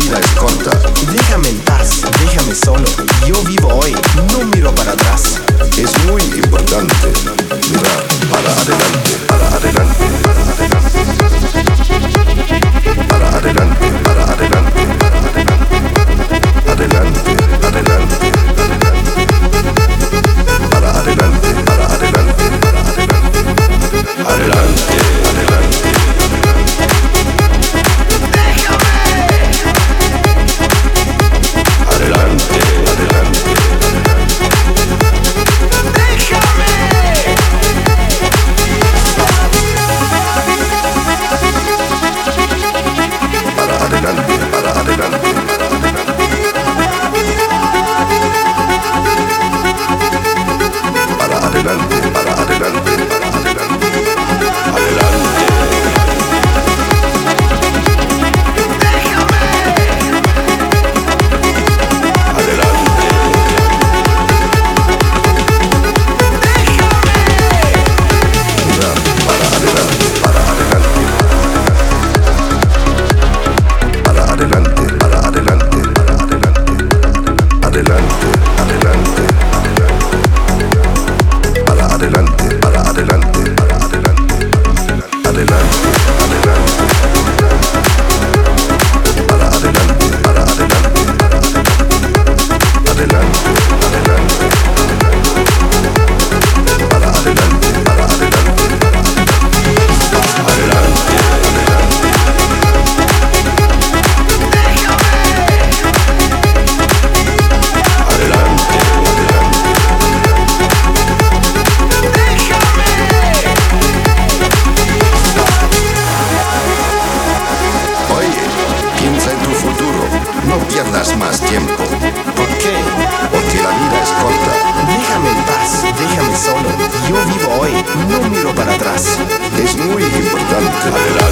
vida es corta. Déjame en paz, déjame solo. Yo vivo hoy, no miro para atrás. Es muy importante mirar para adelante, para adelante, para adelante. Para adelante, para adelante, para adelante. Adelante. silence No miro para atrás. Es muy importante. Adelante.